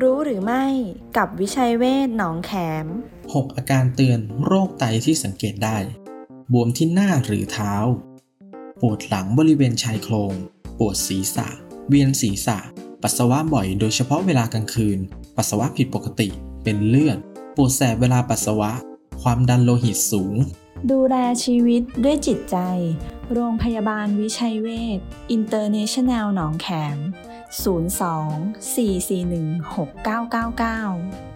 รู้หรือไม่กับวิชัยเวชหนองแขม 6 อาการเตือนโรคไตที่สังเกตได้ บวมที่หน้าหรือเท้า ปวดหลังบริเวณชายโครง ปวดศีรษะ เวียนศีรษะ ปัสสาวะบ่อยโดยเฉพาะเวลากลางคืน ปัสสาวะผิดปกติ เป็นเลือด ปวดแสบเวลาปัสสาวะ ความดันโลหิตสูง ดูแลชีวิตด้วยจิตใจ โรงพยาบาลวิชัยเวชอินเตอร์เนชั่นแนลหนองแขม 02 441 6999